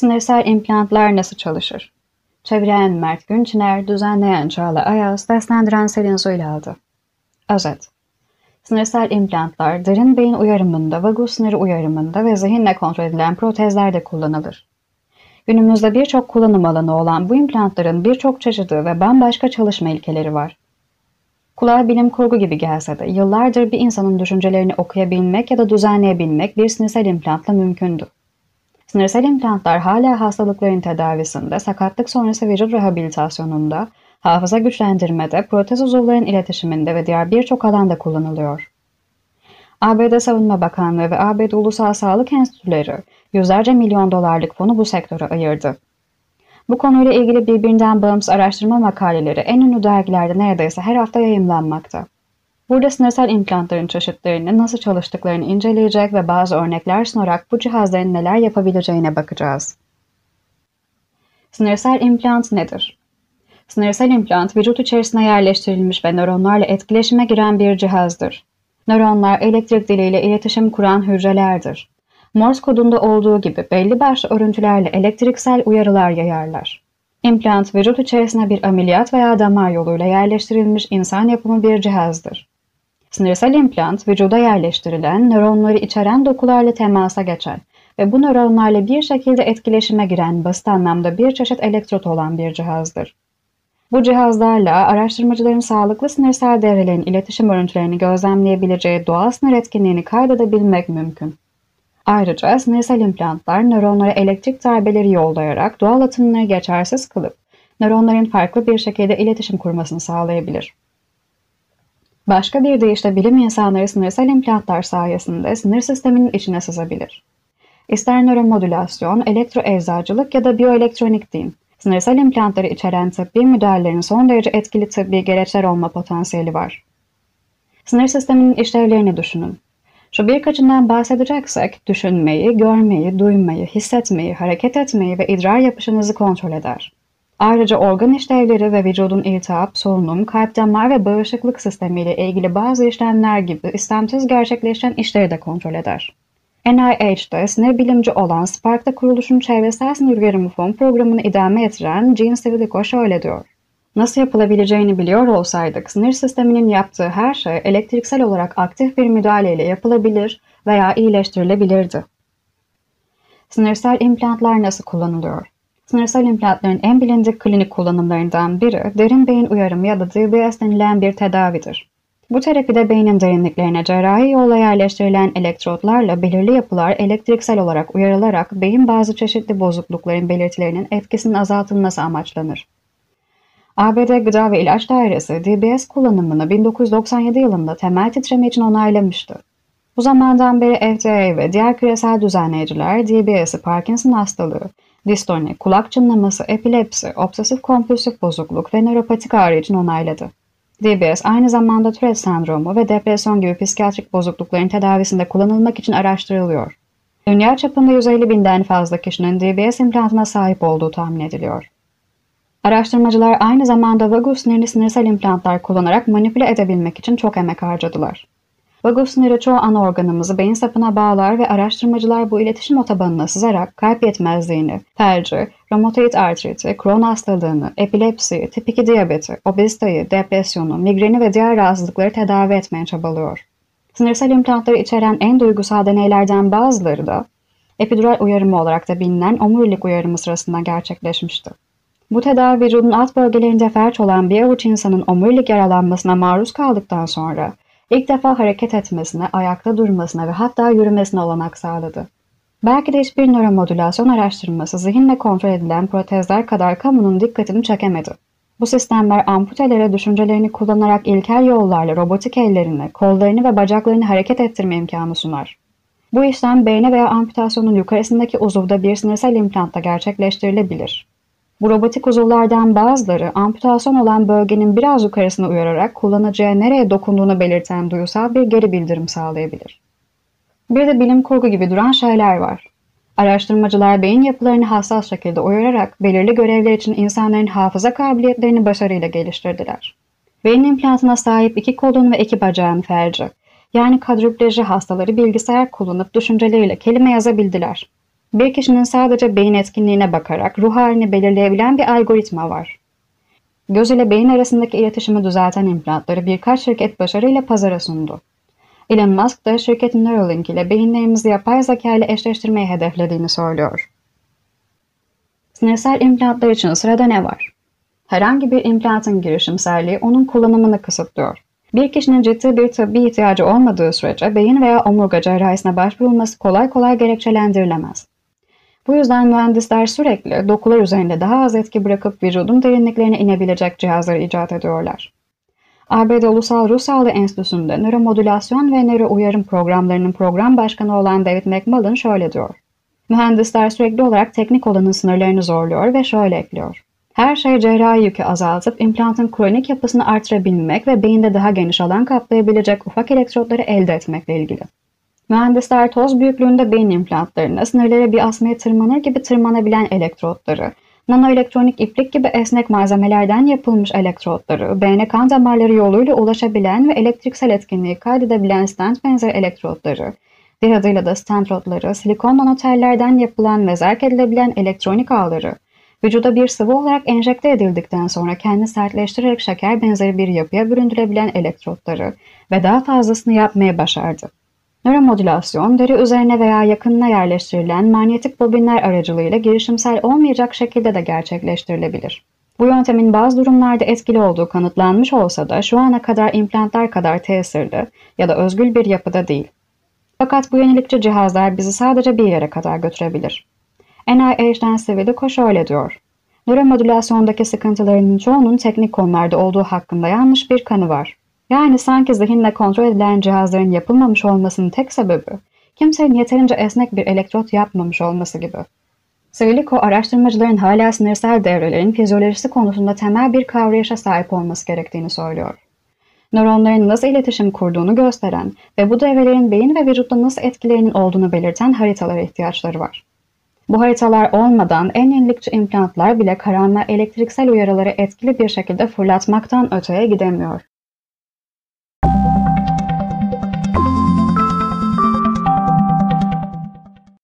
Sinirsel implantlar nasıl çalışır? Çeviren Mert Günçiner, düzenleyen Çağla Ayaz, seslendiren Selin Zuylal'dı. Özet Sinirsel implantlar, derin beyin uyarımında, vagus siniri uyarımında ve zihinle kontrol edilen protezlerde kullanılır. Günümüzde birçok kullanım alanı olan bu implantların birçok çeşidi ve bambaşka çalışma ilkeleri var. Kulağa bilim kurgu gibi gelse de yıllardır bir insanın düşüncelerini okuyabilmek ya da düzenleyebilmek bir sinirsel implantla mümkündü. Sinirsel implantlar hala hastalıkların tedavisinde, sakatlık sonrası vücut rehabilitasyonunda, hafıza güçlendirmede, protez uzuvların iletişiminde ve diğer birçok alanda kullanılıyor. ABD Savunma Bakanlığı ve ABD Ulusal Sağlık Enstitüleri yüzlerce milyon dolarlık fonu bu sektöre ayırdı. Bu konuyla ilgili birbirinden bağımsız araştırma makaleleri en ünlü dergilerde neredeyse her hafta yayımlanmakta. Burada sinirsel implantların çeşitlerini, nasıl çalıştıklarını inceleyecek ve bazı örnekler sunarak bu cihazların neler yapabileceğine bakacağız. Sinirsel implant nedir? Sinirsel implant, vücut içerisine yerleştirilmiş ve nöronlarla etkileşime giren bir cihazdır. Nöronlar elektrik diliyle iletişim kuran hücrelerdir. Morse kodunda olduğu gibi belli başlı örüntülerle elektriksel uyarılar yayarlar. İmplant, vücut içerisine bir ameliyat veya damar yoluyla yerleştirilmiş insan yapımı bir cihazdır. Sinirsel implant, vücuda yerleştirilen, nöronları içeren dokularla temasa geçen ve bu nöronlarla bir şekilde etkileşime giren basit anlamda bir çeşit elektrot olan bir cihazdır. Bu cihazlarla araştırmacıların sağlıklı sinirsel devrelerin iletişim örüntülerini gözlemleyebileceği doğal sinir etkinliğini kaydedebilmek mümkün. Ayrıca sinirsel implantlar nöronlara elektrik darbeleri yollayarak doğal atımları geçersiz kılıp nöronların farklı bir şekilde iletişim kurmasını sağlayabilir. Başka bir deyişle bilim insanları sinirsel implantlar sayesinde sinir sisteminin içine sızabilir. İster nöromodülasyon, elektroeczacılık ya da biyoelektronik deyin. Sinirsel implantları içeren tıbbi müdahalelerin son derece etkili tıbbi gereçler olma potansiyeli var. Sinir sisteminin işlevlerini düşünün. Şu birkaçından bahsedeceksek, düşünmeyi, görmeyi, duymayı, hissetmeyi, hareket etmeyi ve idrar yapışınızı kontrol eder. Ayrıca organ işlevleri ve vücudun iltihap, solunum, kalp damar ve bağışıklık sistemiyle ilgili bazı işlemler gibi istemsiz gerçekleşen işleri de kontrol eder. NIH'de sinir bilimci olan Spark'ta kuruluşun çevresel sinir uyarımı fon programını idame ettiren Gene Civilico şöyle diyor. Nasıl yapılabileceğini biliyor olsaydık, sinir sisteminin yaptığı her şey elektriksel olarak aktif bir müdahaleyle yapılabilir veya iyileştirilebilirdi. Sinirsel implantlar nasıl kullanılıyor? Sinirsel implantların en bilindik klinik kullanımlarından biri derin beyin uyarımı ya da DBS denilen bir tedavidir. Bu terapide beynin derinliklerine cerrahi yolla yerleştirilen elektrotlarla belirli yapılar elektriksel olarak uyarılarak beyin bazı çeşitli bozuklukların belirtilerinin etkisinin azaltılması amaçlanır. ABD Gıda ve İlaç Dairesi DBS kullanımını 1997 yılında temel titreme için onaylamıştı. Bu zamandan beri FDA ve diğer küresel düzenleyiciler DBS'i Parkinson hastalığı, distoni, kulak çınlaması, epilepsi, obsesif kompulsif bozukluk ve nöropatik ağrı için onayladı. DBS aynı zamanda Tourette sendromu ve depresyon gibi psikiyatrik bozuklukların tedavisinde kullanılmak için araştırılıyor. Dünya çapında 150 binden fazla kişinin DBS implantına sahip olduğu tahmin ediliyor. Araştırmacılar aynı zamanda vagus sinirini sinirsel implantlar kullanarak manipüle edebilmek için çok emek harcadılar. Vagus siniri çoğu ana organımızı beyin sapına bağlar ve araştırmacılar bu iletişim otobanına sızarak kalp yetmezliğini, felci, romatoid artriti, Crohn hastalığını, epilepsiyi, tip 2 diyabeti, obeziteyi, depresyonu, migreni ve diğer rahatsızlıkları tedavi etmeye çabalıyor. Sinirsel implantları içeren en duygusal deneylerden bazıları da epidural uyarımı olarak da bilinen omurilik uyarımı sırasında gerçekleşmişti. Bu tedavi vücudun alt bölgelerinde felç olan bir avuç insanın omurilik yaralanmasına maruz kaldıktan sonra ilk defa hareket etmesine, ayakta durmasına ve hatta yürümesine olanak sağladı. Belki de hiçbir nöromodülasyon araştırması zihinle kontrol edilen protezler kadar kamunun dikkatini çekemedi. Bu sistemler amputelere düşüncelerini kullanarak ilkel yollarla robotik ellerini, kollarını ve bacaklarını hareket ettirme imkanı sunar. Bu işlem beyne veya amputasyonun yukarısındaki uzuvda bir sinirsel implantta gerçekleştirilebilir. Bu robotik uzuvlardan bazıları amputasyon olan bölgenin biraz yukarısına uyararak kullanıcıya nereye dokunduğunu belirten duyusal bir geri bildirim sağlayabilir. Bir de bilim kurgu gibi duran şeyler var. Araştırmacılar beyin yapılarını hassas şekilde uyararak belirli görevler için insanların hafıza kabiliyetlerini başarıyla geliştirdiler. Beyin implantına sahip iki kolun ve iki bacağın felci, yani kadripleji hastaları bilgisayar kullanıp düşünceleriyle kelime yazabildiler. Bir kişinin sadece beyin etkinliğine bakarak ruh halini belirleyebilen bir algoritma var. Göz ile beyin arasındaki iletişimi düzelten implantları birkaç şirket başarıyla pazara sundu. Elon Musk da şirketin Neuralink ile beyinlerimizi yapay zeka ile eşleştirmeyi hedeflediğini söylüyor. Sinirsel implantlar için sırada ne var? Herhangi bir implantın girişimselliği onun kullanımını kısıtlıyor. Bir kişinin ciddi bir tıbbi ihtiyacı olmadığı sürece beyin veya omurga cerrahisine başvurulması kolay kolay gerekçelendirilemez. Bu yüzden mühendisler sürekli dokular üzerinde daha az etki bırakıp vücudun derinliklerine inebilecek cihazları icat ediyorlar. ABD Ulusal Ruh Sağlığı Enstitüsü'nde nöromodülasyon ve nöro uyarım programlarının program başkanı olan David McMullen şöyle diyor. Mühendisler sürekli olarak teknik olanın sınırlarını zorluyor ve şöyle ekliyor. Her şey cerrahi yükü azaltıp implantın kronik yapısını artırabilmek ve beyinde daha geniş alan kaplayabilecek ufak elektrotları elde etmekle ilgili. Mühendisler toz büyüklüğünde beyin implantlarını sınırlara bir asmaya tırmanır gibi tırmanabilen elektrotları, nanoelektronik iplik gibi esnek malzemelerden yapılmış elektrotları, beyne kan damarları yoluyla ulaşabilen ve elektriksel etkinliği kaydedebilen stent benzeri elektrotları, diğer adıyla da stent rotları, silikon nanotellerden yapılan ve zerk edilebilen elektronik ağları, vücuda bir sıvı olarak enjekte edildikten sonra kendi sertleştirerek şeker benzeri bir yapıya büründürebilen elektrotları ve daha fazlasını yapmaya başardı. Nöromodülasyon, deri üzerine veya yakınına yerleştirilen manyetik bobinler aracılığıyla girişimsel olmayacak şekilde de gerçekleştirilebilir. Bu yöntemin bazı durumlarda etkili olduğu kanıtlanmış olsa da şu ana kadar implantlar kadar tesirli ya da özgül bir yapıda değil. Fakat bu yenilikçi cihazlar bizi sadece bir yere kadar götürebilir. NIH'den Sivilico şöyle diyor. Nöromodülasyondaki sıkıntılarının çoğunun teknik konularda olduğu hakkında yanlış bir kanı var. Yani sanki zihinle kontrol edilen cihazların yapılmamış olmasının tek sebebi, kimsenin yeterince esnek bir elektrot yapmamış olması gibi. Sivilico araştırmacıların hala sinirsel devrelerin fizyolojisi konusunda temel bir kavrayışa sahip olması gerektiğini söylüyor. Nöronların nasıl iletişim kurduğunu gösteren ve bu devrelerin beyin ve vücutta nasıl etkilerinin olduğunu belirten haritalara ihtiyaçları var. Bu haritalar olmadan en yenilikçi implantlar bile karanlığa elektriksel uyarıları etkili bir şekilde fırlatmaktan öteye gidemiyor.